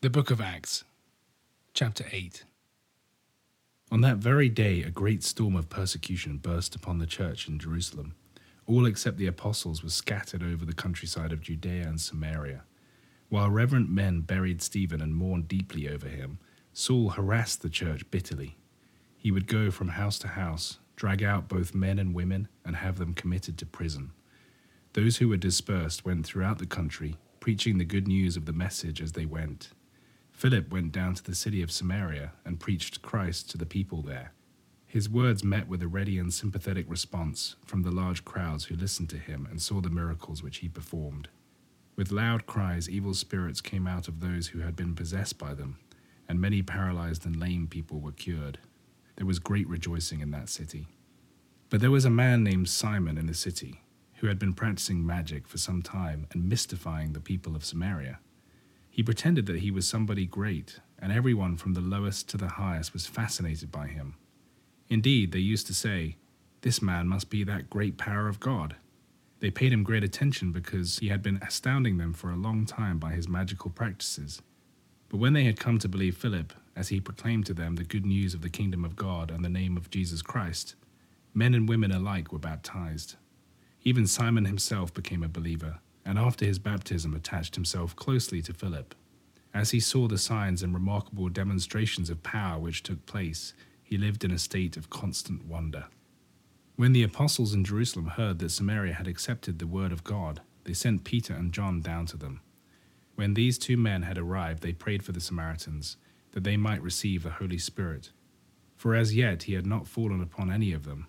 The Book of Acts, Chapter 8. On that very day, a great storm of persecution burst upon the church in Jerusalem. All except the apostles were scattered over the countryside of Judea and Samaria. While reverent men buried Stephen and mourned deeply over him, Saul harassed the church bitterly. He would go from house to house, drag out both men and women, and have them committed to prison. Those who were dispersed went throughout the country, preaching the good news of the message as they went. Philip went down to the city of Samaria and preached Christ to the people there. His words met with a ready and sympathetic response from the large crowds who listened to him and saw the miracles which he performed. With loud cries, evil spirits came out of those who had been possessed by them, and many paralyzed and lame people were cured. There was great rejoicing in that city. But there was a man named Simon in the city who had been practicing magic for some time and mystifying the people of Samaria. He pretended that he was somebody great, and everyone from the lowest to the highest was fascinated by him. Indeed, they used to say, This man must be that great power of God. They paid him great attention because he had been astounding them for a long time by his magical practices. But when they had come to believe Philip, as he proclaimed to them the good news of the kingdom of God and the name of Jesus Christ, men and women alike were baptized. Even Simon himself became a believer and after his baptism attached himself closely to Philip. As he saw the signs and remarkable demonstrations of power which took place, he lived in a state of constant wonder. When the apostles in Jerusalem heard that Samaria had accepted the word of God, they sent Peter and John down to them. When these two men had arrived, they prayed for the Samaritans, that they might receive the Holy Spirit. For as yet he had not fallen upon any of them.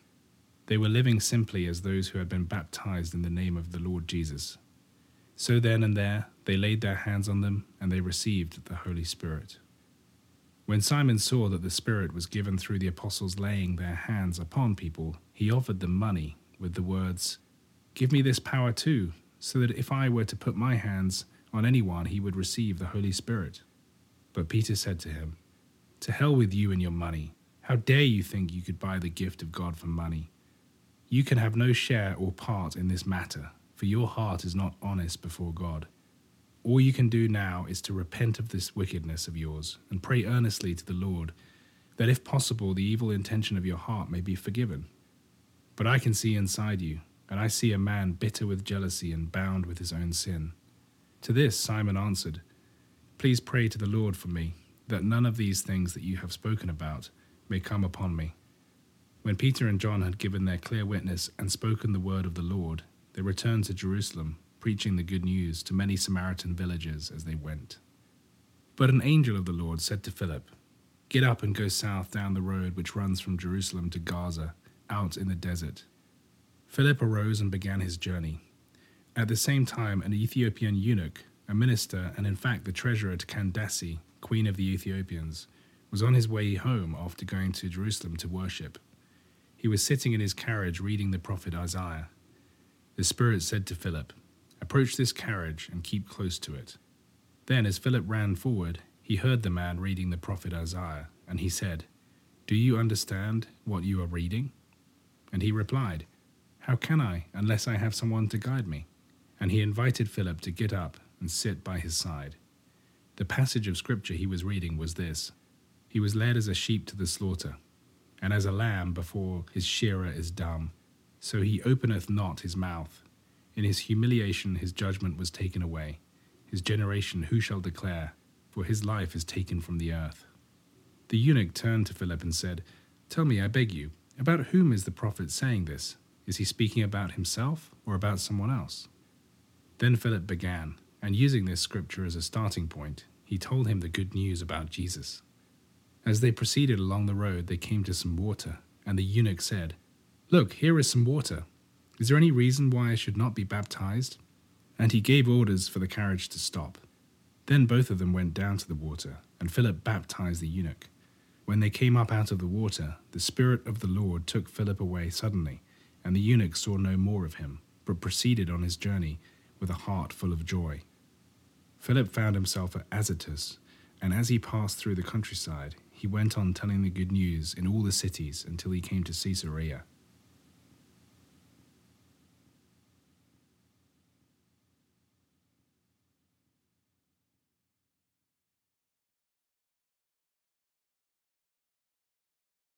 They were living simply as those who had been baptized in the name of the Lord Jesus. So then and there they laid their hands on them, and they received the Holy Spirit. When Simon saw that the Spirit was given through the apostles laying their hands upon people, he offered them money with the words, Give me this power too, so that if I were to put my hands on anyone, he would receive the Holy Spirit. But Peter said to him, To hell with you and your money. How dare you think you could buy the gift of God for money? You can have no share or part in this matter for your heart is not honest before God. All you can do now is to repent of this wickedness of yours and pray earnestly to the Lord that if possible the evil intention of your heart may be forgiven. But I can see inside you, and I see a man bitter with jealousy and bound with his own sin. To this Simon answered, Please pray to the Lord for me, that none of these things that you have spoken about may come upon me. When Peter and John had given their clear witness and spoken the word of the Lord, they returned to Jerusalem, preaching the good news to many Samaritan villages as they went. But an angel of the Lord said to Philip, Get up and go south down the road which runs from Jerusalem to Gaza, out in the desert. Philip arose and began his journey. At the same time, an Ethiopian eunuch, a minister, and in fact the treasurer to Candace, queen of the Ethiopians, was on his way home after going to Jerusalem to worship. He was sitting in his carriage reading the prophet Isaiah. The Spirit said to Philip, Approach this carriage and keep close to it. Then, as Philip ran forward, he heard the man reading the prophet Isaiah, and he said, Do you understand what you are reading? And he replied, How can I, unless I have someone to guide me? And he invited Philip to get up and sit by his side. The passage of scripture he was reading was this He was led as a sheep to the slaughter, and as a lamb before his shearer is dumb so he openeth not his mouth. In his humiliation his judgment was taken away. His generation who shall declare? For his life is taken from the earth. The eunuch turned to Philip and said, Tell me, I beg you, about whom is the prophet saying this? Is he speaking about himself or about someone else? Then Philip began, and using this scripture as a starting point, he told him the good news about Jesus. As they proceeded along the road, they came to some water, and the eunuch said, Look, here is some water. Is there any reason why I should not be baptized? And he gave orders for the carriage to stop. Then both of them went down to the water, and Philip baptized the eunuch. When they came up out of the water, the Spirit of the Lord took Philip away suddenly, and the eunuch saw no more of him, but proceeded on his journey with a heart full of joy. Philip found himself at Azotus, and as he passed through the countryside, he went on telling the good news in all the cities until he came to Caesarea.